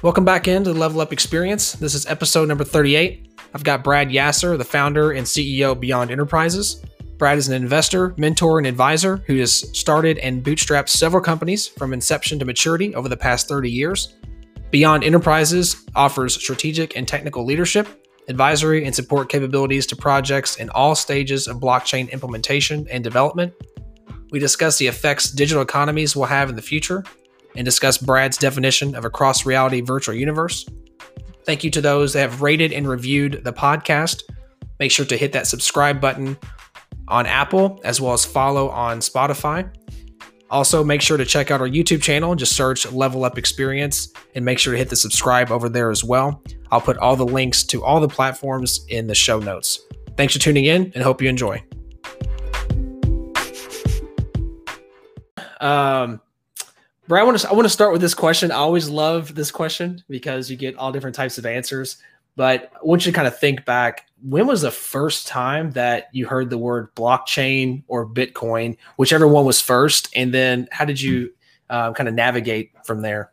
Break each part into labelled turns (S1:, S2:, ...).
S1: Welcome back into the Level Up Experience. This is episode number 38. I've got Brad Yasar, the founder and CEO of Beyond Enterprises. Brad is an investor, mentor, and advisor who has started and bootstrapped several companies from inception to maturity over the past 30 years. Beyond Enterprises offers strategic and technical leadership, advisory, and support capabilities to projects in all stages of blockchain implementation and development. We discuss the effects digital economies will have in the future and discuss Brad's definition of a cross reality virtual universe. Thank you to those that have rated and reviewed the podcast. Make sure to hit that subscribe button on Apple as well as follow on Spotify. Also, make sure to check out our YouTube channel. And just search Level Up Experience and make sure to hit the subscribe over there as well. I'll put all the links to all the platforms in the show notes. Thanks for tuning in and hope you enjoy. Um, Brad, I want to I want to start with this question. I always love this question because you get all different types of answers. But I want you to kind of think back. When was the first time that you heard the word blockchain or Bitcoin, whichever one was first, and then how did you uh, kind of navigate from there?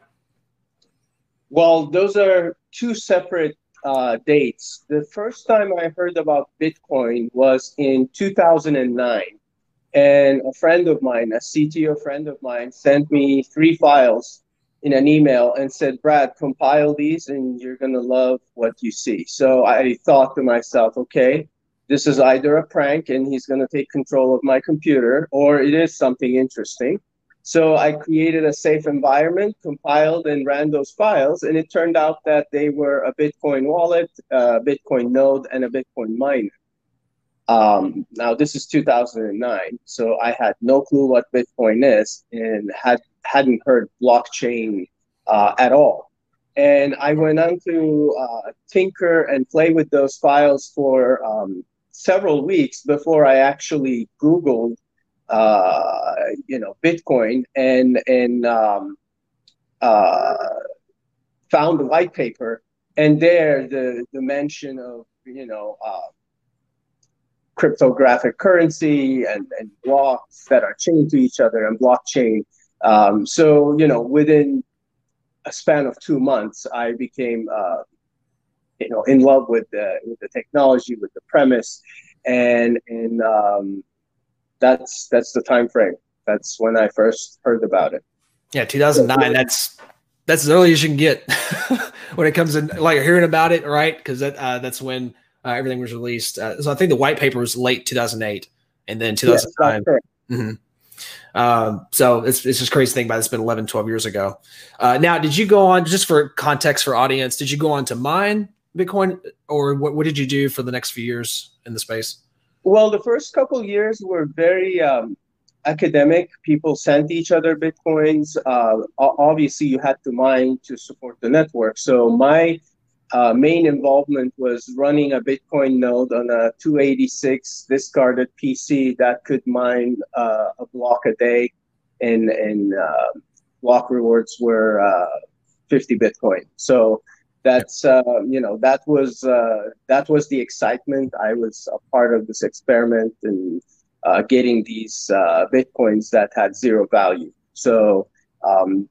S2: Well, those are two separate uh, dates. The first time I heard about Bitcoin was in 2009 and a friend of mine, a CTO friend of mine, sent me three files in an email and said, Brad, compile these and you're going to love what you see. So I thought to myself, okay, this is either a prank and he's going to take control of my computer or it is something interesting. So I created a safe environment, compiled and ran those files, and it turned out that they were a Bitcoin wallet, a Bitcoin node, and a Bitcoin miner. Um, now this is 2009, so I had no clue what Bitcoin is and had hadn't heard blockchain uh, at all. And I went on to uh, tinker and play with those files for um, several weeks before I actually Googled, uh, you know, Bitcoin and and um, uh, found the white paper. And there, the the mention of you know uh, cryptographic currency and, and blocks that are chained to each other and blockchain. Um, so, you know, within a span of two months, I became, uh, you know, in love with the, with the technology, with the premise. And, and um, that's, that's the time frame. That's when I first heard about it.
S1: Yeah, 2009. That's that's as early as you can get when it comes to like hearing about it, right? Because that uh, that's when uh, everything was released. Uh, so I think the white paper was late 2008, and then 2009. Yes, mm-hmm. um, so it's, it's just crazy thing about it. it's been 11, 12 years ago. Uh, now, did you go on just for context for audience? Did you go on to mine Bitcoin, or what, what did you do for the next few years in the space?
S2: Well, the first couple years were very um, academic. People sent each other bitcoins. Uh, obviously, you had to mine to support the network. So my uh, main involvement was running a Bitcoin node on a 286 discarded PC that could mine uh, a block a day, and and uh, block rewards were uh, 50 Bitcoin. So that's uh, you know that was uh, that was the excitement. I was a part of this experiment and getting these bitcoins that had zero value. So um,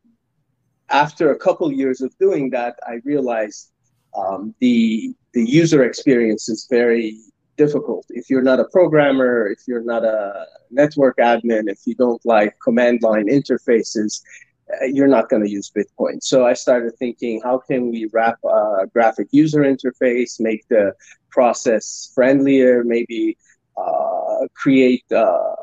S2: after a couple years of doing that, I realized um, the the user experience is very difficult. If you're not a programmer if you're not a network admin if you don't like command line interfaces uh, you're not going to use bitcoin. So i started thinking how can we wrap a graphic user interface make the process friendlier maybe uh, create uh,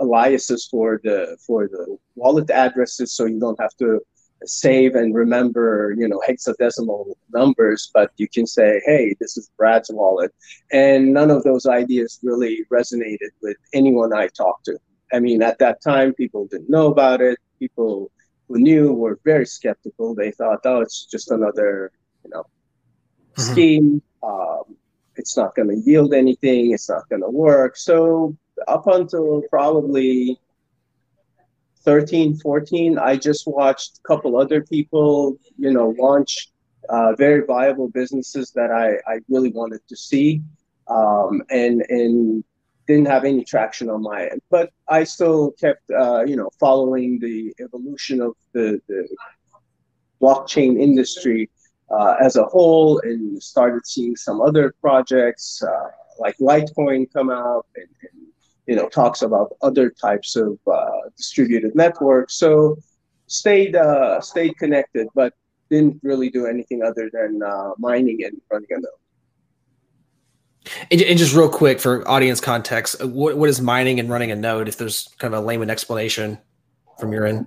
S2: aliases for the for the wallet addresses so you don't have to save and remember, you know, hexadecimal numbers, but you can say, hey, this is Brad's wallet. And none of those ideas really resonated with anyone I talked to. I mean, at that time, people didn't know about it. People who knew were very skeptical. They thought, oh, it's just another, you know, mm-hmm. scheme. Um, it's not going to yield anything. It's not going to work. So up until probably 13, 14, I just watched a couple other people, you know, launch uh, very viable businesses that I, I really wanted to see, um, and and didn't have any traction on my end. But I still kept, uh, you know, following the evolution of the, the blockchain industry uh, as a whole and started seeing some other projects uh, like Litecoin come out and, and, you know talks about other types of uh, distributed networks. So stayed uh, stayed connected, but didn't really do anything other than uh, mining and running a node.
S1: And, and, just real quick for audience context, what, what is mining and running a node? If there's kind of a layman explanation from your end.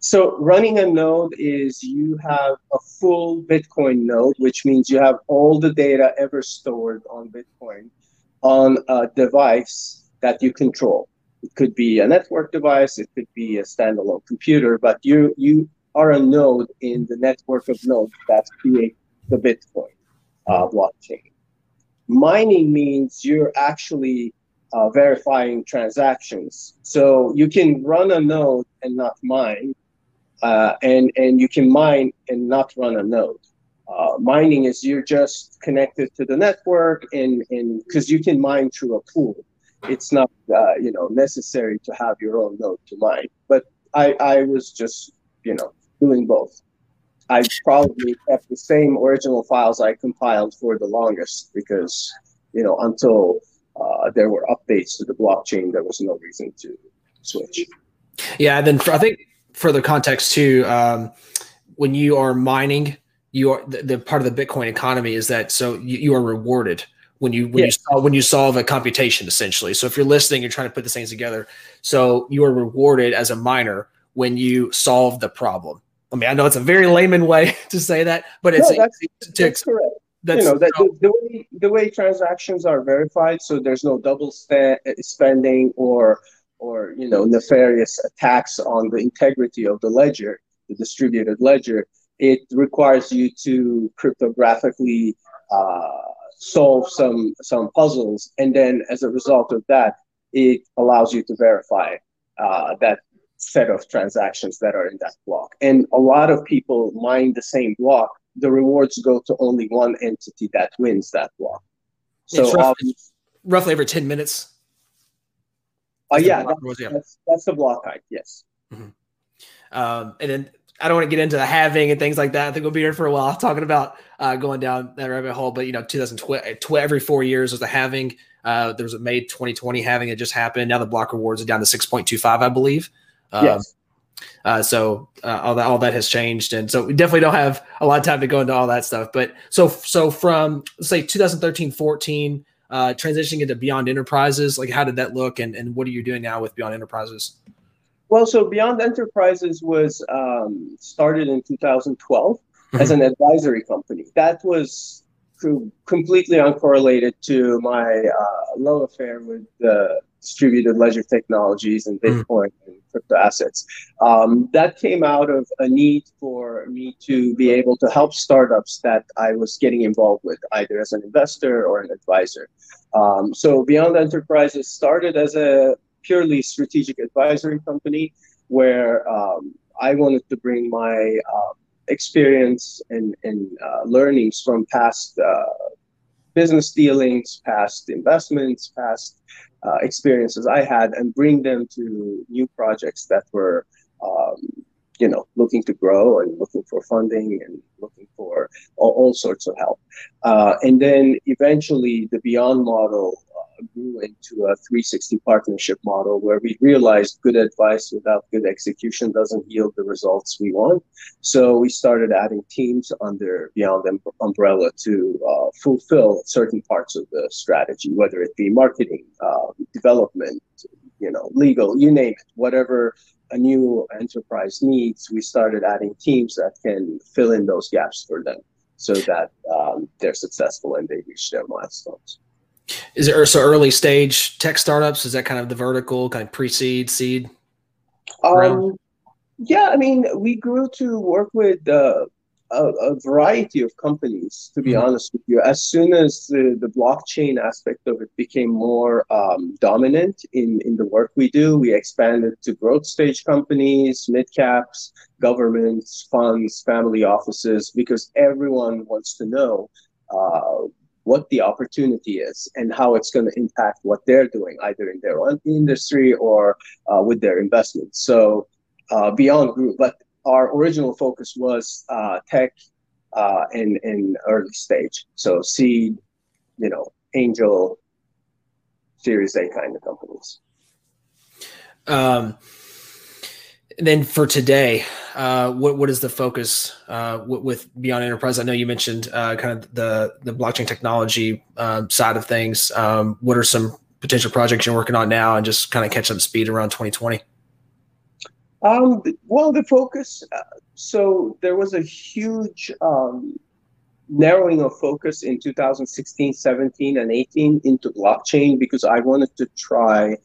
S2: So running a node is you have a full Bitcoin node, which means you have all the data ever stored on Bitcoin on a device that you control. It could be a network device, it could be a standalone computer, but you you are a node in the network of nodes that create the Bitcoin uh, blockchain. Mining means you're actually uh, verifying transactions. So you can run a node and not mine, uh, and and you can mine and not run a node. Uh, mining is you're just connected to the network, and and because you can mine through a pool, it's not uh, you know necessary to have your own node to mine. But I I was just you know doing both. I probably kept the same original files I compiled for the longest because you know until uh, there were updates to the blockchain, there was no reason to switch.
S1: Yeah, and then for, I think further context too, um, when you are mining, you are the, the, part of the Bitcoin economy is that so you, you are rewarded when you when yes. you when you solve a computation essentially. So if you're listening, you're trying to put these things together. So you are rewarded as a miner when you solve the problem. I mean, I know it's a very layman way to say that, but it's
S2: no, that's, that's correct. That's, you know, that, the, the, way the way transactions are verified, so there's no double spending or or you know nefarious attacks on the integrity of the ledger, the distributed ledger. It requires you to cryptographically uh, solve some some puzzles, and then as a result of that, it allows you to verify uh, that set of transactions that are in that block. And a lot of people mine the same block. The rewards go to only one entity that wins that block.
S1: So roughly, roughly, every 10 minutes.
S2: Oh, uh, yeah, that's. That's, that's, the block height. Yes.
S1: Mm-hmm. Um, and then I don't want to get into the halving and things like that. I think we'll be here for a while talking about uh, going down that rabbit hole. But you know, 2012, every four years was the halving. Uh, there was a May 2020 halving that just happened. Now the block rewards are down to 6.25, I believe. Um, yes. Uh, so uh, all that all that has changed, and so we definitely don't have a lot of time to go into all that stuff. But so so from say 2013, 14, uh, transitioning into Beyond Enterprises, like how did that look, and and what are you doing now with Beyond Enterprises?
S2: Well, so Beyond Enterprises was um, started in 2012 mm-hmm. as an advisory company. That was completely uncorrelated to my uh, love affair with the distributed ledger technologies and hmm. Bitcoin mm. and crypto assets. Um, that came out of a need for me to be able to help startups that I was getting involved with, either as an investor or an advisor. Um, so Beyond Enterprises started as a purely strategic advisory company where um, I wanted to bring my uh, experience and, and uh, learnings from past uh, business dealings, past investments, past uh, experiences I had, and bring them to new projects that were, um, you know, looking to grow and looking for funding and looking for all, all sorts of help. Uh, and then eventually, the Beyond model grew into a 360 partnership model where we realized good advice without good execution doesn't yield the results we want. So we started adding teams under Beyond umbrella to uh, fulfill certain parts of the strategy, whether it be marketing, uh, development, you know, legal, you name it, whatever a new enterprise needs, we started adding teams that can fill in those gaps for them so that um, they're successful and they reach their milestones.
S1: Is it so early stage tech startups? Is that kind of the vertical kind of pre-seed seed?
S2: Um, yeah, I mean, we grew to work with uh, a, a, variety of companies. To be mm-hmm. honest with you, as soon as the, the blockchain aspect of it became more um, dominant in in the work we do, we expanded to growth stage companies, mid caps, governments, funds, family offices, because everyone wants to know uh, what the opportunity is and how it's going to impact what they're doing, either in their own industry or uh, with their investments. So uh, beyond group, but our original focus was uh, tech uh, in in early stage, so seed, you know, angel, Series A kind of companies.
S1: Um, then for today, uh, what what is the focus uh, with Beyond Enterprise? I know you mentioned uh, kind of the the blockchain technology um, side of things. Um, what are some potential projects you're working on now, and just kind of catch up speed around 2020?
S2: Um, well, the focus. Uh, so there was a huge um, narrowing of focus in 2016, 17, and 18 into blockchain because I wanted to try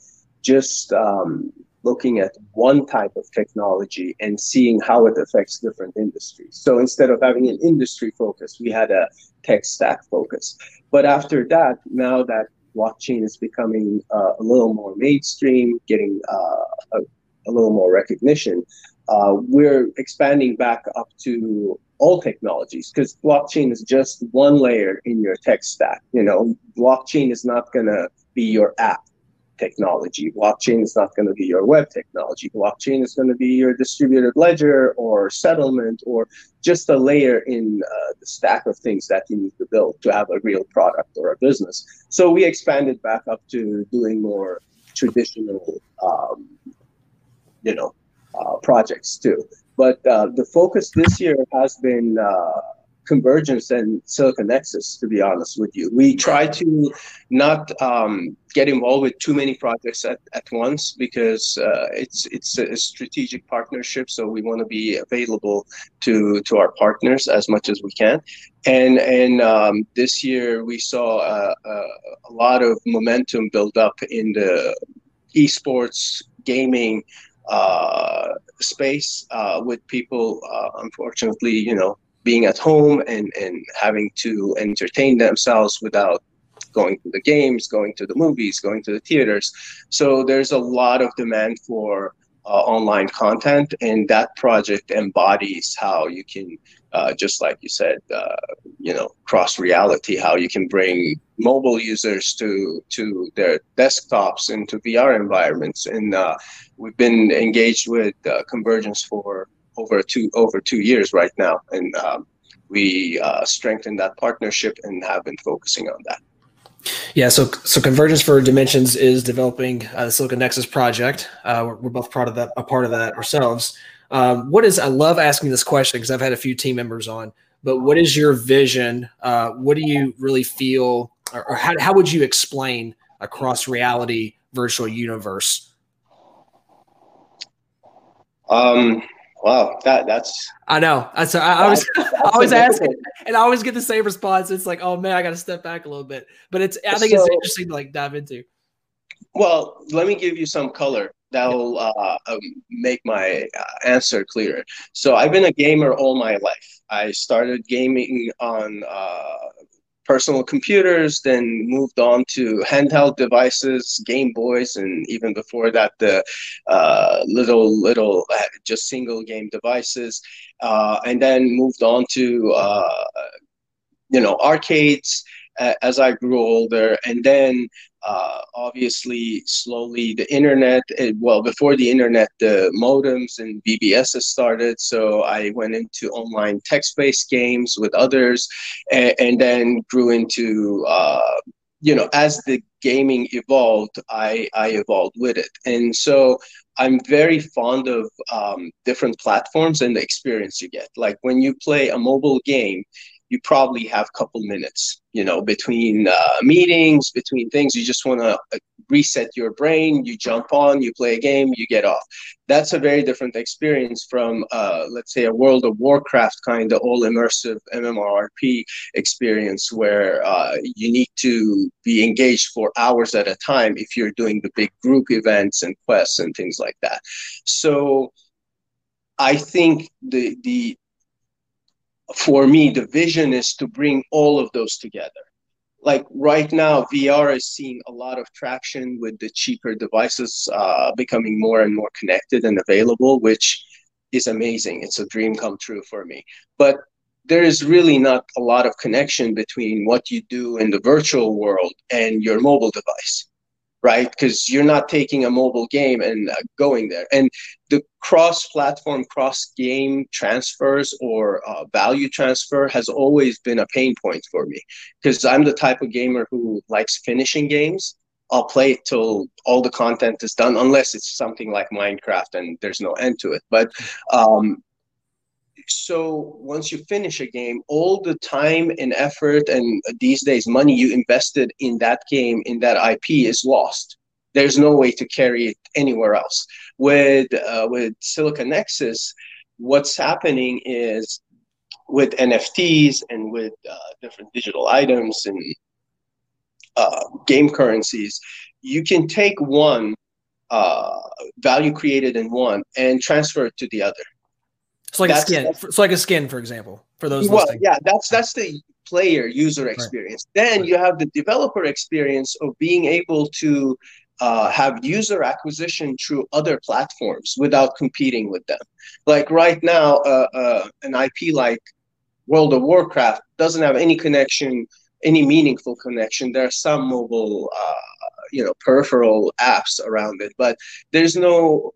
S2: just um, looking at one type of technology and seeing how it affects different industries. So instead of having an industry focus, we had a tech stack focus. But after that, now that blockchain is becoming uh, a little more mainstream, getting uh, a, a, little more recognition, uh, we're expanding back up to all technologies because blockchain is just one layer in your tech stack. You know, blockchain is not going to be your app technology. Blockchain is not going to be your web technology. Blockchain is going to be your distributed ledger or settlement or just a layer in uh, the stack of things that you need to build to have a real product or a business. So we expanded back up to doing more traditional, um, you know, uh, projects too. But uh, the focus this year has been uh, convergence and silicon nexus to be honest with you. We try to not um, get involved with too many projects at, at once because uh, it's it's a strategic partnership so we want to be available to to our partners as much as we can. And and um, this year we saw a, a, a lot of momentum build up in the esports gaming uh, space uh, with people, uh, unfortunately, you know, being at home and, and having to entertain themselves without going to the games, going to the movies, going to the theaters. So there's a lot of demand for uh, online content, and that project embodies how you can, uh, just like you said, uh, you know, cross reality, how you can bring mobile users to to their desktops into VR environments. And uh, we've been engaged with uh, Convergence for over two over two years right now, and um, we uh, strengthened that partnership and have been focusing on that.
S1: Yeah, so so Convergence for Dimensions is developing uh, the Silicon Nexus project. Uh, we're, we're, both part of that, a part of that ourselves. Um, what is? I love asking this question because I've had a few team members on. But what is your vision? Uh, what do you really feel, or, or how how would you explain a cross reality virtual universe?
S2: Um, Wow, that that's.
S1: I know. That's I, I always I always ask it, and I always get the same response. It's like, oh man, I got to step back a little bit. But it's I think so, it's interesting to like dive into.
S2: Well, let me give you some color that'll uh, um, make my uh, answer clearer. So I've been a gamer all my life. I started gaming on uh, personal computers, then moved on to handheld devices, Game Boys, and even before that, the uh, little, little, uh, just single game devices, uh, and then moved on to, uh, you know, arcades as I grew older, and then uh, obviously slowly the internet. It, well, before the internet, the modems and BBS started, so I went into online text-based games with others, and, and then grew into. Uh, you know, as the gaming evolved, I, I evolved with it. And so I'm very fond of um, different platforms and the experience you get. Like when you play a mobile game, you probably have a couple minutes, you know, between uh, meetings, between things. You just want to uh, reset your brain. You jump on, you play a game, you get off. That's a very different experience from, uh, let's say, a World of Warcraft kind of all immersive MMORP experience where uh, you need to be engaged for hours at a time if you're doing the big group events and quests and things like that. So I think the the for me, the vision is to bring all of those together. Like right now, VR is seeing a lot of traction with the cheaper devices uh, becoming more and more connected and available, which is amazing. It's a dream come true for me. But there is really not a lot of connection between what you do in the virtual world and your mobile device right? Because you're not taking a mobile game and uh, going there. And the cross-platform, cross-game transfers or uh, value transfer has always been a pain point for me because I'm the type of gamer who likes finishing games. I'll play it till all the content is done, unless it's something like Minecraft and there's no end to it. But um, so once you finish a game all the time and effort and these days money you invested in that game in that ip is lost. There's no way to carry it anywhere else. With uh, with Silicon Nexus what's happening is with nfts and with uh, different digital items and uh, game currencies you can take one uh, value created in one and transfer it to the other
S1: it's like that's, a skin. It's like a skin, for example, for those. Well, listening.
S2: yeah, that's that's the player user experience. Right. Then right. you have the developer experience of being able to uh, have user acquisition through other platforms without competing with them. Like right now, uh, uh, an IP like World of Warcraft doesn't have any connection, any meaningful connection. There are some mobile, uh, you know, peripheral apps around it, but there's no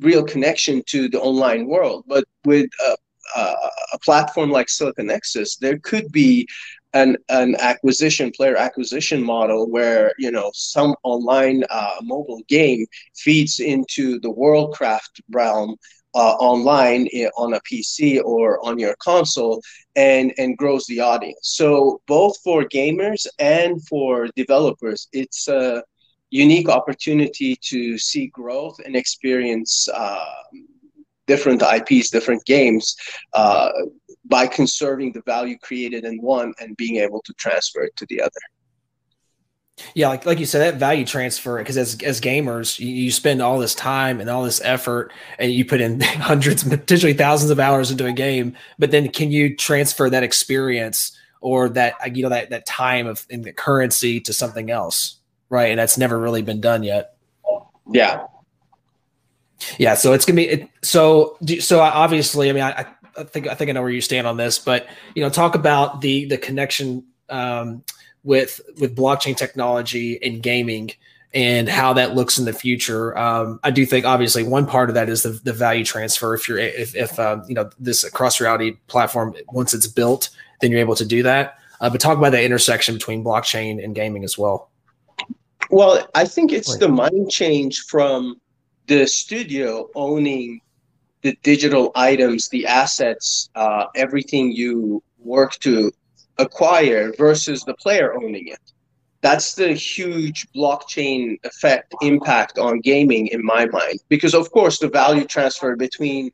S2: real connection to the online world. But with a, a, a platform like Silicon Nexus, there could be an, an acquisition player acquisition model where you know some online uh, mobile game feeds into the worldcraft realm uh, online on a PC or on your console and and grows the audience. So both for gamers and for developers, it's a unique opportunity to see growth and experience uh, different IPs, different games, uh, by conserving the value created in one and being able to transfer it to the other.
S1: Yeah, like like you said, that value transfer because as as gamers, you, you, spend all this time and all this effort, and you put in hundreds, potentially thousands of hours into a game. But then, can you transfer that experience or that you know that that time of in the currency to something else? Right? And that's never really been done yet.
S2: Yeah.
S1: Yeah. So it's gonna be it, so. So obviously, I mean, I, I think I think I know where you stand on this, but you know, talk about the the connection um, with with blockchain technology and gaming and how that looks in the future. Um, I do think obviously one part of that is the, the value transfer. If you're if, if um, you know this cross reality platform once it's built, then you're able to do that. Uh, but talk about the intersection between blockchain and gaming as well.
S2: Well, I think it's the mind change from the studio owning the digital items, the assets, uh, everything you work to acquire versus the player owning it. That's the huge blockchain effect impact on gaming in my mind. Because, of course, the value transfer between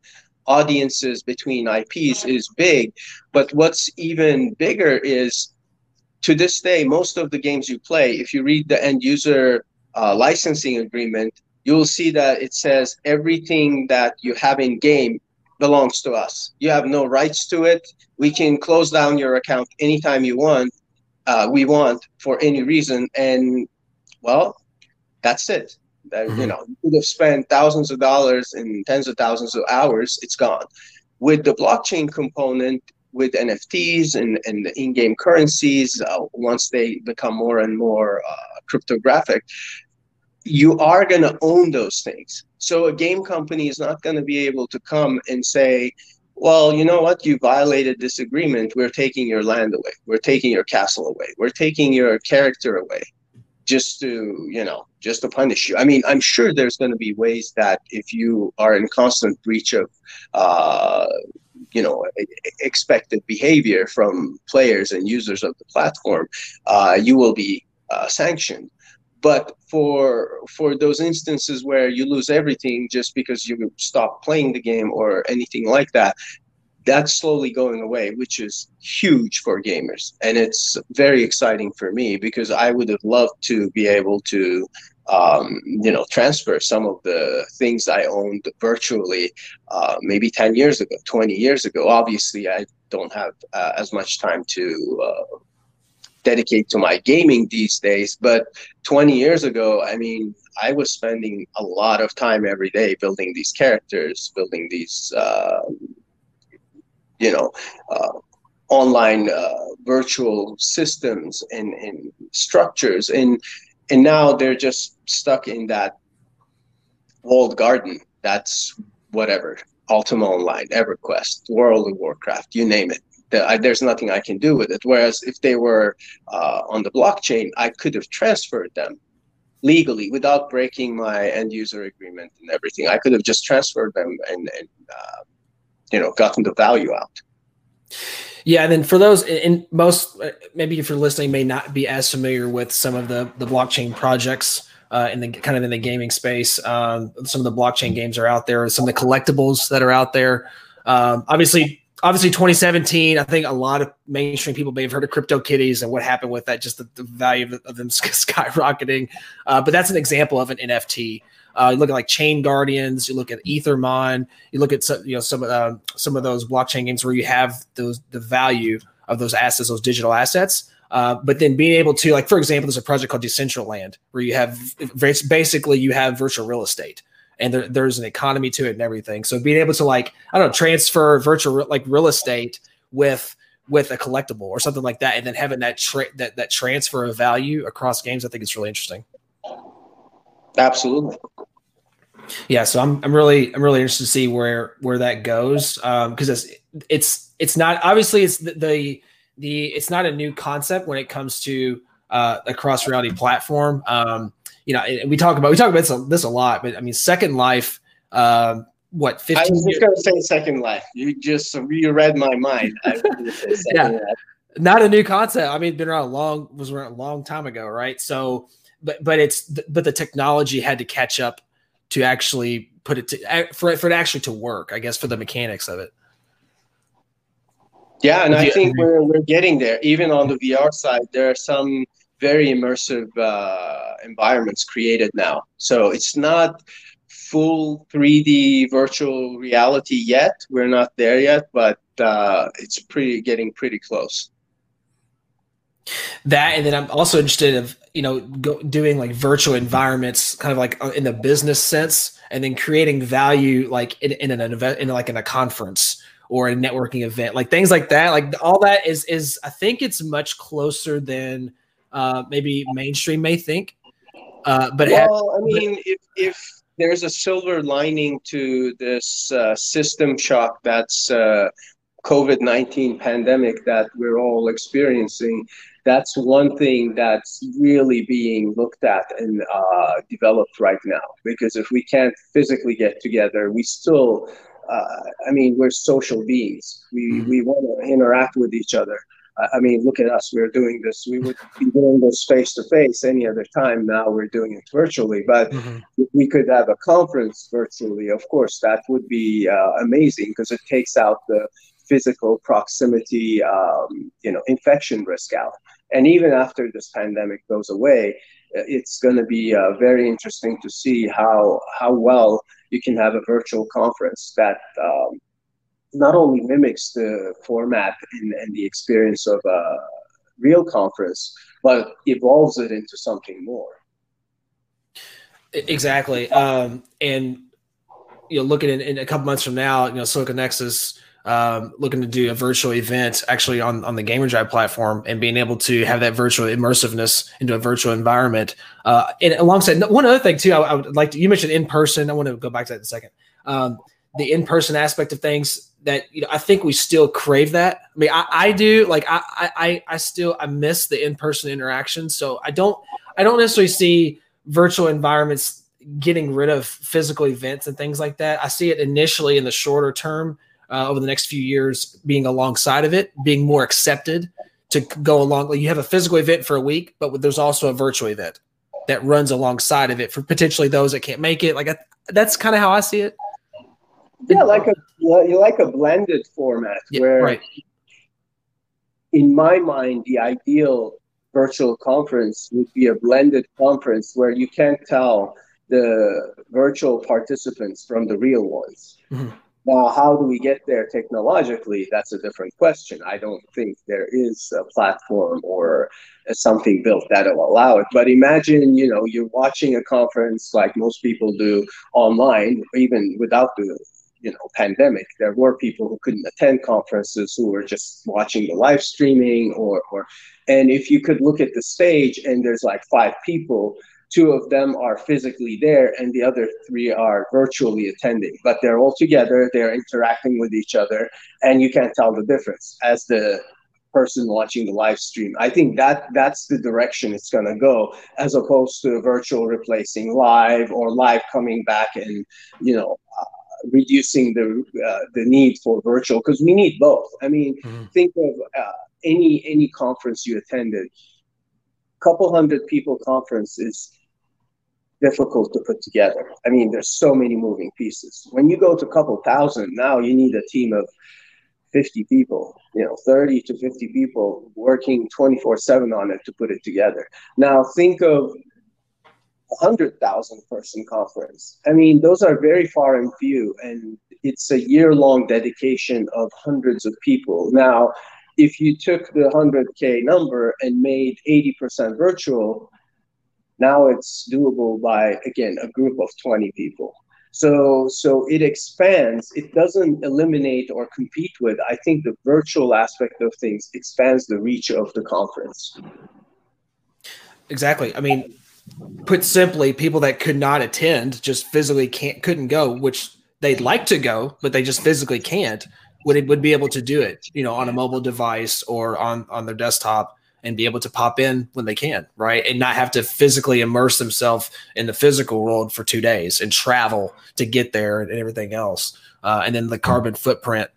S2: audiences, between IPs is big. But what's even bigger is to this day, most of the games you play, if you read the end user uh, licensing agreement, you'll see that it says everything that you have in game belongs to us. You have no rights to it. We can close down your account anytime you want. Uh, we want for any reason, and well, that's it. That, mm-hmm. You know, you could have spent thousands of dollars and tens of thousands of hours. It's gone. With the blockchain component, with NFTs and, and in-game currencies, uh, once they become more and more uh, cryptographic, you are going to own those things. So a game company is not going to be able to come and say, well, you know what? You violated this agreement. We're taking your land away. We're taking your castle away. We're taking your character away just to, you know, just to punish you. I mean, I'm sure there's going to be ways that if you are in constant breach of uh, you know expected behavior from players and users of the platform, uh, you will be uh, sanctioned. But for for those instances where you lose everything just because you stop playing the game or anything like that, that's slowly going away, which is huge for gamers. And it's very exciting for me because I would have loved to be able to um, you know, transfer some of the things I owned virtually uh, maybe 10 years ago, 20 years ago. Obviously, I don't have uh, as much time to uh, dedicate to my gaming these days, but 20 years ago, I mean, I was spending a lot of time every day building these characters, building these, uh, you know, uh, online uh, virtual systems and, and structures. And and now they're just stuck in that walled garden. That's whatever Ultima Online, EverQuest, World of Warcraft, you name it. there's nothing I can do with it. Whereas if they were uh, on the blockchain, I could have transferred them legally without breaking my end user agreement and everything. I could have just transferred them and, and uh, you know gotten the value out.
S1: Yeah, and then for those in most, uh, maybe if you're listening, may not be as familiar with some of the the blockchain projects uh, in the kind of in the gaming space. Um, some of the blockchain games are out there. Some of the collectibles that are out there. Um, obviously, obviously 2017 i think a lot of mainstream people may have heard of CryptoKitties and what happened with that just the, the value of, of, them skyrocketing. Uh, but that's an example of an nft uh, you look at like ChainGuardians you look at ethermon you look at some you know some uh, some of those blockchain games where you have those the value of those assets those digital assets. Uh, but then being able to like for example there's a project called Decentraland where you have basically you have virtual real estate and there, there's an economy to it and everything. So being able to like I don't know transfer virtual like real estate with with a collectible or something like that, and then having that tra- that that transfer of value across games, I think it's really interesting.
S2: Absolutely.
S1: Yeah, so I'm I'm really I'm really interested to see where where that goes because um, it's it's it's not obviously it's the, the the it's not a new concept when it comes to uh, a cross reality platform. Um, you know, we talk about we talk about this a, this a lot, but I mean, Second Life. Uh, what 15
S2: I was just going to say Second Life. You just you read my mind.
S1: yeah, Life. not a new concept. I mean, been around a long was around a long time ago, right? So, but but it's but the technology had to catch up to actually put it to for for it actually to work. I guess for the mechanics of it.
S2: Yeah, and I think we're we're getting there. Even on the VR side, there are some very immersive uh, environments created now. So it's not full 3D virtual reality yet. We're not there yet, but uh, it's pretty getting pretty close.
S1: That and then I'm also interested of you know go, doing like virtual environments, kind of like uh, in the business sense, and then creating value like in, in an event, in like in a conference or a networking event, like things like that. Like all that is is I think it's much closer than uh, maybe mainstream may think. Uh, but
S2: well, I mean, if if there's a silver lining to this uh, system shock that's uh, COVID nineteen pandemic that we're all experiencing, that's one thing that's really being looked at and uh, developed right now. Because if we can't physically get together, we still, uh, I mean, we're social beings. We mm-hmm. we want to interact with each other. I mean, look at us. We're doing this. We would be doing this face to face any other time. Now we're doing it virtually. But mm-hmm. if we could have a conference virtually, of course, that would be uh, amazing because it takes out the physical proximity, um, you know, infection risk out. And even after this pandemic goes away, it's going to be uh, very interesting to see how how well you can have a virtual conference that um, not only mimics the format and, and the experience of a real conference, but evolves it into something more.
S1: Exactly. Um, and you know, looking in, in, a couple months from now, you know, Silicon Nexus um, looking to do a virtual event actually on, on the Gamer Drive platform and being able to have that virtual immersiveness into a virtual environment. Uh, and alongside one other thing too, I, I, would like to, you mentioned in person. I want to go back to that in a second. Um, the in person aspect of things that you know I think we still crave that. I mean, I, I do like I, I I still I miss the in person interaction. So I don't I don't necessarily see virtual environments getting rid of physical events and things like that. I see it initially in the shorter term uh, over the next few years being alongside of it, being more accepted to go along. Like you have a physical event for a week, but there's also a virtual event that runs alongside of it for potentially those that can't make it. Like I, that's kind of how I see it.
S2: Yeah, like a you like a blended format yeah, where, right. in my mind, the ideal virtual conference would be a blended conference where you can't tell the virtual participants from the real ones. Mm-hmm. Now, how do we get there technologically? That's a different question. I don't think there is a platform or something built that'll allow it. But imagine, you know, you're watching a conference like most people do online, even without the you know pandemic. There were people who couldn't attend conferences who were just watching the live streaming or or and if you could look at the stage and there's like five people two of them are physically there and the other three are virtually attending but they're all together they're interacting with each other and you can't tell the difference as the person watching the live stream. I think that that's the direction it's going to go as opposed to virtual replacing live or live coming back and you know uh, reducing the uh, the need for virtual because we need both i mean mm-hmm. think of uh, any any conference you attended couple hundred people conference is difficult to put together. I mean, there's so many moving pieces. When you go to a couple thousand, now you need a team of 50 people, you know, 30 to 50 people working 24 7 on it to put it together. Now, think of 100,000 person conference. I mean, those are very far and few, and it's a year long dedication of hundreds of people. Now, if you took the 100K number and made 80% virtual, now it's doable by, again, a group of 20 people. So, so it expands. It doesn't eliminate or compete with. I think the virtual aspect of things expands the reach of the conference.
S1: Exactly. I mean, put simply, people that could not attend just physically can't couldn't go, which they'd like to go, but they just physically can't. Would it would be able to do it, you know, on a mobile device or on on their desktop and be able to pop in when they can, right? And not have to physically immerse themselves in the physical world for two days and travel to get there and everything else. Uh, and then the carbon footprint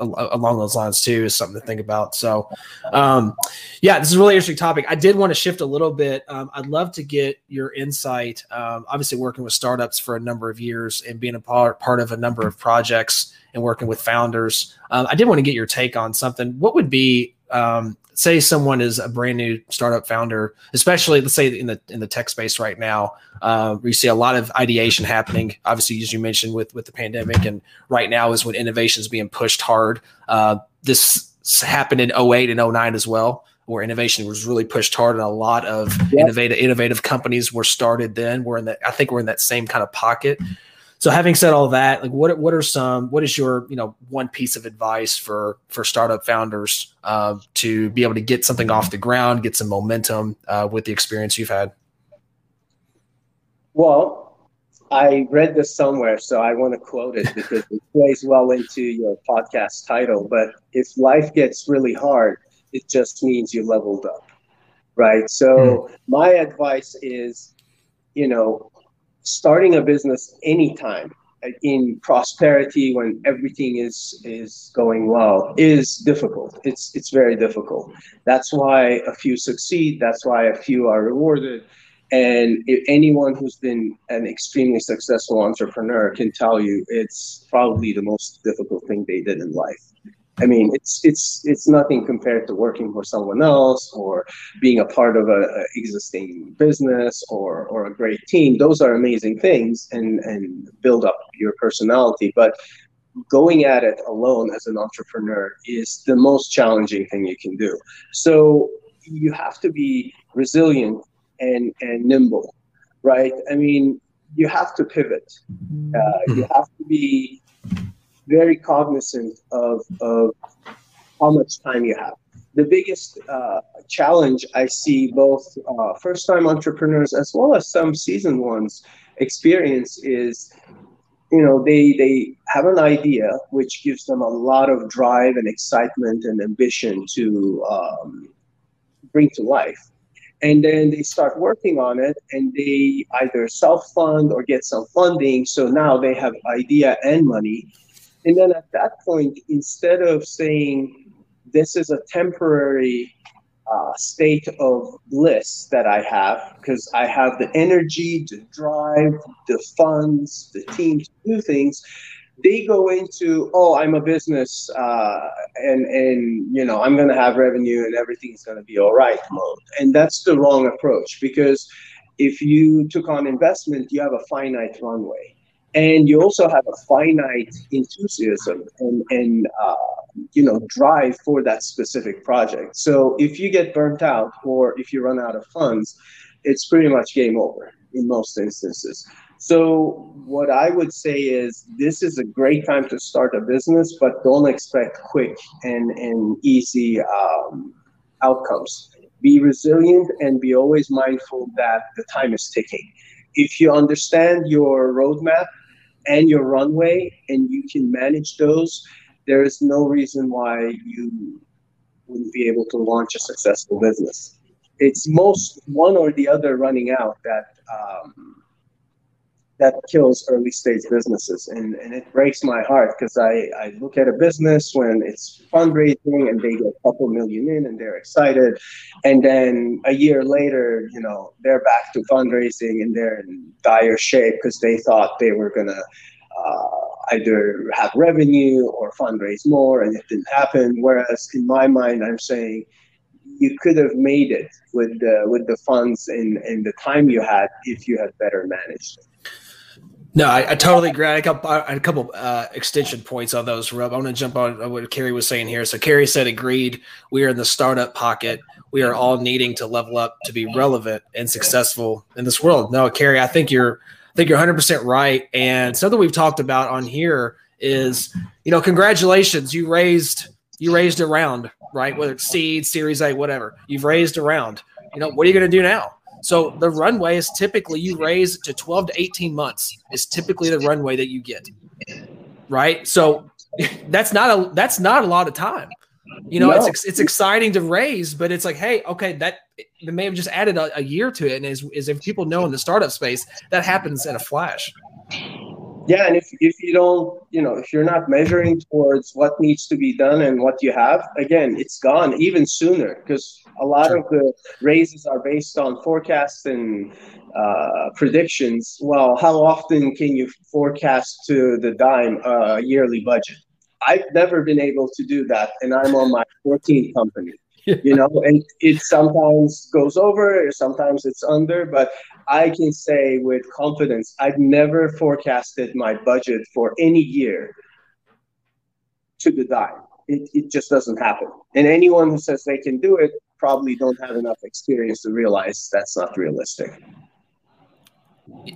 S1: along those lines too is something to think about. So, um, yeah, this is a really interesting topic. I did want to shift a little bit. Um, I'd love to get your insight. Um, obviously, working with startups for a number of years and being a part part of a number of projects and working with founders. Um, I did want to get your take on something. What would be um, say someone is a brand new startup founder, especially let's say in the in the tech space right now, uh, we see a lot of ideation happening. Obviously, as you mentioned with with the pandemic, and right now is when innovation is being pushed hard. Uh, this happened in 08 and 09 as well, where innovation was really pushed hard, and a lot of innovative innovative companies were started then. We're in that. I think we're in that same kind of pocket. So having said all that, like what what are some what is your you know one piece of advice for for startup founders uh, to be able to get something off the ground, get some momentum uh, with the experience you've had?
S2: Well, I read this somewhere, so I want to quote it because it plays well into your podcast title. But if life gets really hard, it just means you leveled up, right? So mm. my advice is, you know, starting a business anytime in prosperity when everything is is going well is difficult. It's it's very difficult. That's why a few succeed. That's why a few are rewarded. And anyone who's been an extremely successful entrepreneur can tell you it's probably the most difficult thing they did in life I mean, it's it's it's nothing compared to working for someone else or being a part of a, a, existing business or or a great team. Those are amazing things and and build up your personality. But going at it alone as an entrepreneur is the most challenging thing you can do. So you have to be resilient and and nimble, right? I mean, you have to pivot. Uh, you have to be very cognizant of, of how much time you have. The biggest uh, challenge I see both uh, first time entrepreneurs as well as some seasoned ones experience is you know they they have an idea which gives them a lot of drive and excitement and ambition to um, bring to life and then they start working on it and they either self-fund or get some funding so now they have idea and money and then at that point, instead of saying this is a temporary uh, state of bliss that I have, because I have the energy, to drive, the funds, the team to do things, they go into oh i'm a business uh, and and you know i'm going to have revenue and everything's going to be all right mode. And that's the wrong approach because if you took on investment you have a finite runway and you also have a finite enthusiasm and, and uh, you know drive for that specific project so if you get burnt out or if you run out of funds it's pretty much game over in most instances So what I would say is this is a great time to start a business, but don't expect quick and, and easy um, outcomes. Be resilient and be always mindful that the time is ticking. If you understand your roadmap and your runway and you can manage those, there is no reason why you wouldn't be able to launch a successful business. It's most one or the other running out that um, that kills early stage businesses. And, and it breaks my heart because I, I look at a business when it's fundraising and they get a couple million in and they're excited. And then a year later you know they're back to fundraising and they're in dire shape because they thought they were gonna uh, either have revenue or fundraise more and it didn't happen. Whereas in my mind i'm saying you could have made it with the with the funds and, and the time you had if you had better managed it
S1: no, I, I, totally agree. I got a couple uh, extension points on those. Rub. I want to jump on what Carrie was saying here. So Carrie said, "Agreed. We are in the startup pocket. We are all needing to level up to be relevant and successful in this world." No, Carrie, I think you're, I think you're 100 percent right. And something we've talked about on here is, you know, congratulations, you raised, you raised a round, right? Whether it's seed, Series A, whatever, you've raised a round. You know, what are you going to do now? So the runway is typically you raise to 12 to 18 months is typically the runway that you get. Right? So that's not a that's not a lot of time. You know, no. it's it's exciting to raise, but it's like, hey, okay, that they may have just added a, a year to it, and is is if people know in the startup space that happens in a flash
S2: yeah and if, if you don't you know if you're not measuring towards what needs to be done and what you have again it's gone even sooner because a lot sure. of the raises are based on forecasts and uh, predictions. Well how often can you forecast to the dime a uh, yearly budget? I've never been able to do that and i'm on my 14th company you know and it sometimes goes over sometimes it's under but i can say with confidence i've never forecasted my budget for any year to the dime. It, it just doesn't happen. And anyone who says they can do it probably don't have enough experience to realize that's not realistic.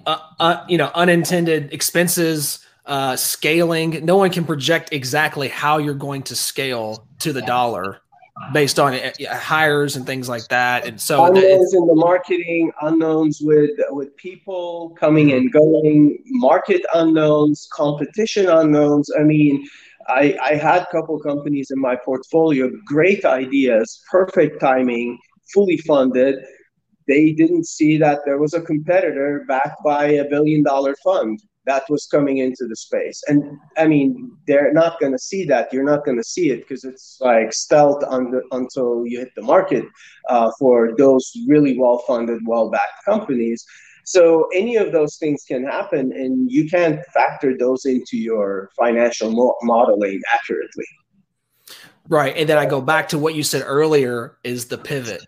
S1: Uh, uh, you know unintended expenses uh, scaling. No one can project exactly how you're going to scale to the dollar based on hires and things like that. And so
S2: unknowns in the marketing, unknowns with with people coming and going, market unknowns, competition unknowns. I mean, I, I had a couple companies in my portfolio, great ideas, perfect timing, fully funded. They didn't see that there was a competitor backed by a billion dollar fund that was coming into the space. And I mean, they're not going to see that. You're not going to see it because it's like stealth the, until you hit the market uh, for those really well funded, well backed companies. So any of those things can happen, and you can't factor those into your financial mo- modeling accurately.
S1: Right. And then I go back to what you said earlier is the pivot.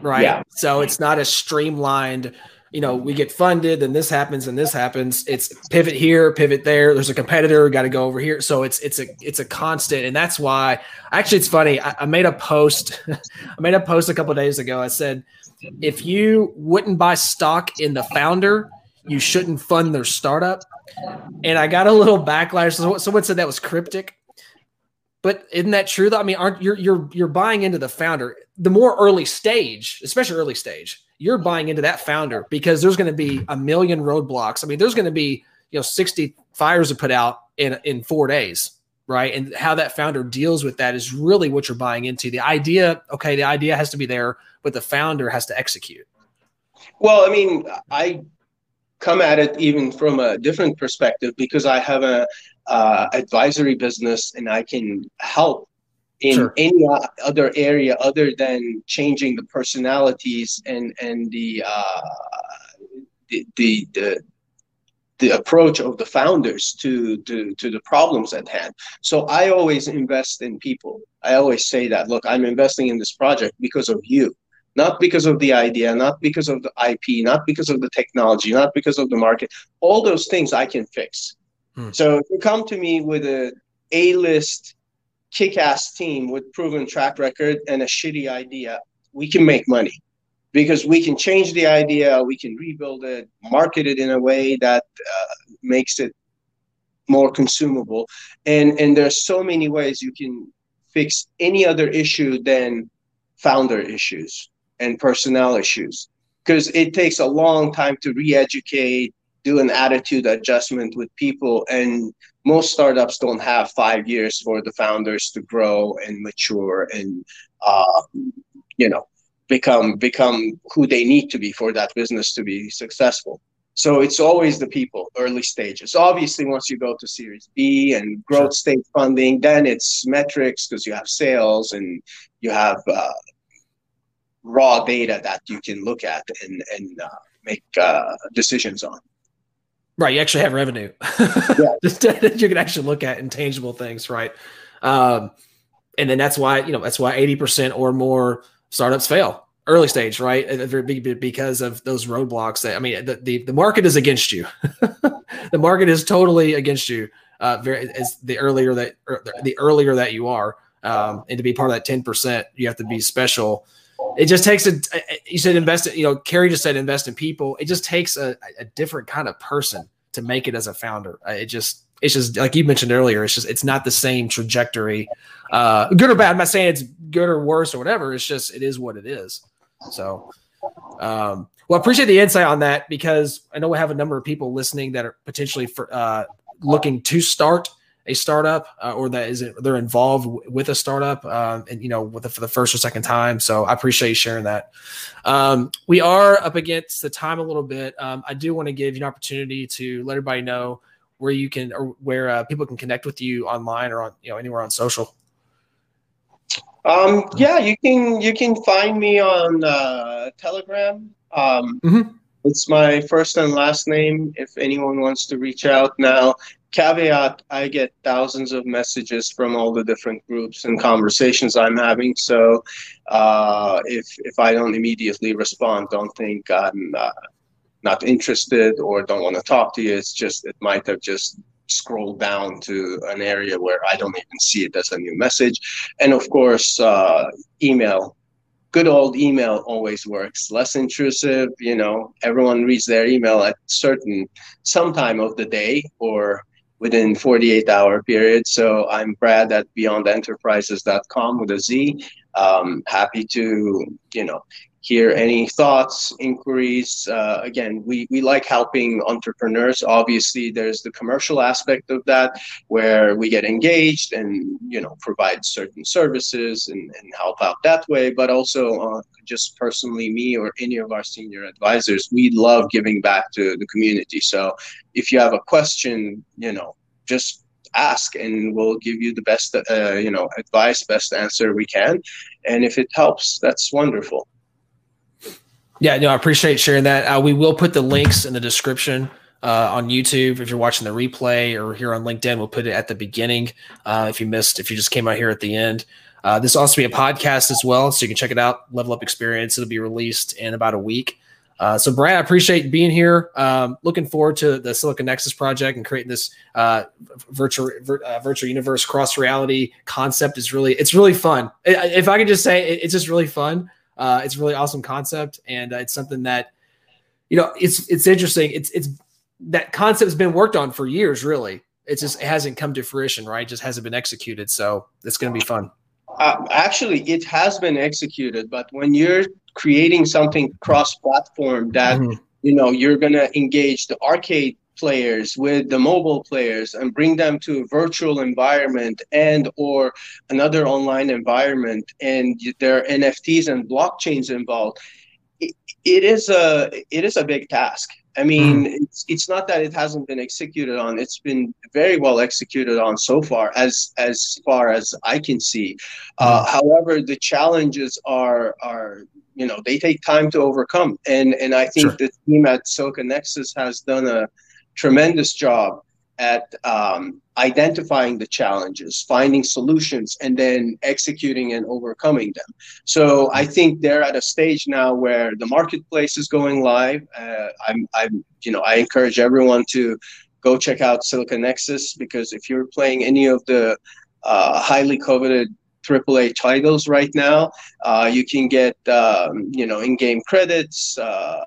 S1: Right. Yeah. So it's not a streamlined you know, we get funded, then this happens and this happens. It's pivot here, pivot there. There's a competitor, got to go over here. So it's it's a it's a constant, and that's why. Actually, it's funny. I, I made a post. I made a post a couple days ago. I said, if you wouldn't buy stock in the founder, you shouldn't fund their startup. And I got a little backlash. Someone said that was cryptic. But isn't that true? Though I mean, aren't you're you're you're buying into the founder? The more early stage, especially early stage, you're buying into that founder because there's going to be a million roadblocks. I mean, there's going to be you know 60 fires to put out in in four days, right? And how that founder deals with that is really what you're buying into. The idea, okay, the idea has to be there, but the founder has to execute.
S2: Well, I mean, I come at it even from a different perspective because I have a uh, advisory business and I can help in sure. any other area other than changing the personalities and and the uh, the, the, the the approach of the founders to, to to the problems at hand. So I always invest in people. I always say that look, I'm investing in this project because of you, not because of the idea, not because of the IP, not because of the technology, not because of the market. All those things I can fix. Hmm. So if you come to me with a A list kick-ass team with proven track record and a shitty idea, we can make money. because we can change the idea, we can rebuild it, market it in a way that uh, makes it more consumable, and and there's so many ways you can fix any other issue than founder issues and personnel issues because it takes a long time to re-educate do an attitude adjustment with people and most startups don't have five years for the founders to grow and mature and uh, you know become become who they need to be for that business to be successful. So it's always the people early stages. Obviously once you go to series b and growth stage funding then it's metrics because you have sales and you have uh, raw data that you can look at and, and uh, make uh, decisions on
S1: Right, you actually have revenue. yeah. you can actually look at intangible things, right? Um, and then that's why you know that's why eighty percent or more startups fail early stage, right? Because of those roadblocks. That I mean, the the, the market is against you. the market is totally against you. Uh, very as the earlier that er, the earlier that you are, um, and to be part of that ten percent, you have to be special it just takes a you said invest In, you know Carrie just said invest in people. It just takes a, a different kind of person to make it as a founder. Uh, it just it's just like you mentioned earlier it's just it's not the same trajectory. Uh good or bad i'm not saying it's good or worse or whatever. It's just it is what it is. So um well I appreciate the insight on that because i know we have a number of people listening that are potentially for uh looking to start a startup uh, or that is they're involved w- with a startup um, and you know with it for the first or second time. So i appreciate you sharing that. Um, we are up against the time a little bit. Um, i do want to give you an opportunity to let everybody know where you can or where uh, people can connect with you online or on you know anywhere on social.
S2: Um, yeah you can you can find me on uh, telegram. Um, mm-hmm. It's my first and last name. If anyone wants to reach out. Now, caveat i get thousands of messages from all the different groups and conversations i'm having. So uh, if if i don't immediately respond don't think i'm uh, not interested or don't want to talk to you. It's just it might have just scrolled down to an area where i don't even see it as a new message. And of course uh, email. Good old email always works. Less intrusive you know everyone reads their email at certain some time of the day or within 48 hour period. So I'm Brad at beyondenterprizes.com with a Z. Um, happy to, you know, hear any thoughts, inquiries. Uh, again, we, we like helping entrepreneurs. Obviously, there's the commercial aspect of that where we get engaged and, you know, provide certain services and, and help out that way. But also uh, just personally, me or any of our senior advisors, we love giving back to the community. So if you have a question, you know, just ask and we'll give you the best uh, you know advice best answer we can and if it helps that's wonderful
S1: yeah, no, I appreciate sharing that. Uh, we will put the links in the description uh, on YouTube. If you're watching the replay or here on LinkedIn, we'll put it at the beginning. Uh, if you missed, if you just came out here at the end, uh, this will also be a podcast as well, so you can check it out. Level Up Experience. It'll be released in about a week. Uh, so, Brad, I appreciate being here. Um, looking forward to the Silicon Nexus project and creating this uh, virtual vir- virtual universe cross reality concept. is really it's really fun. If I could just say, it's just really fun. Uh, it's a really awesome concept, and uh, it's something that you know it's it's interesting. It's it's that concept has been worked on for years. Really, it just it hasn't come to fruition. Right, it just hasn't been executed. So it's going to be fun.
S2: Uh, actually, it has been executed, but when you're creating something cross-platform that mm-hmm. you know you're going to engage the arcade players with the mobile players and bring them to a virtual environment and or another online environment and there are nfts and blockchains involved it, it is a it is a big task i mean mm. it's, it's not that it hasn't been executed on it's been very well executed on so far as as far as i can see mm. uh, however the challenges are are you know they take time to overcome and and i think sure. the team at silicon nexus has done a tremendous job at um, identifying the challenges, finding solutions, and then executing and overcoming them. So I think they're at a stage now where the marketplace is going live. Uh, I'm, I'm, you know, I encourage everyone to go check out Silicon Nexus because if you're playing any of the uh, highly coveted AAA titles right now. Uh, you can get um, you know in-game credits, uh,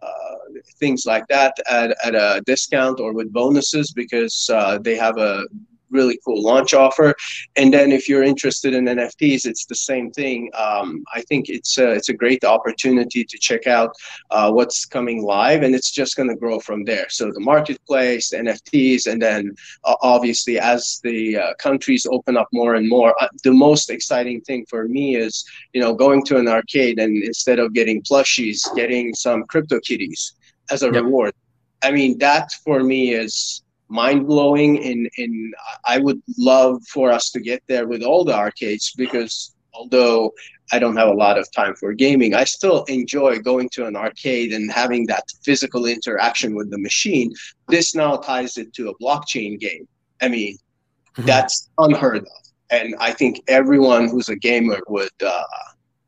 S2: things like that at, at a discount or with bonuses because uh, they have a really cool launch offer. And then if you're interested in NFTs, it's the same thing. Um, I think it's a, it's a great opportunity to check out uh, what's coming live, and it's just going to grow from there. So the marketplace, NFTs, and then uh, obviously as the uh, countries open up more and more, uh, the most exciting thing for me is you know going to an arcade and instead of getting plushies, getting some CryptoKitties as a yep. reward. I mean, that for me is mind blowing. And, and I would love for us to get there with all the arcades because although I don't have a lot of time for gaming, I still enjoy going to an arcade and having that physical interaction with the machine. This now ties it to a blockchain game. I mean, mm-hmm. that's unheard of. And I think everyone who's a gamer would uh,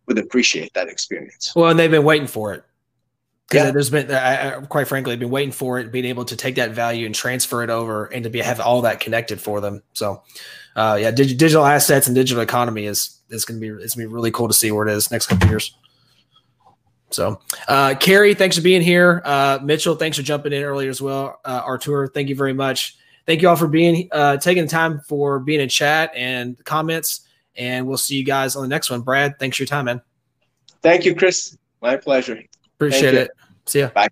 S2: would appreciate that experience.
S1: Well, and they've been waiting for it yeah. there's been I, I, quite frankly I've been waiting for it being able to take that value and transfer it over and to be have all that connected for them. So uh, yeah dig, digital assets and digital economy is is going to be it's going to be really cool to see where it is next couple years. So uh, Carrie thanks for being here. Uh, Mitchell thanks for jumping in earlier as well. Uh, Artur thank you very much. Thank you all for being uh, taking the time for being in chat and comments and we'll see you guys on the next one. Brad thanks for your time man.
S2: Thank you Cris. My pleasure
S1: Appreciate it. See ya.
S2: Bye.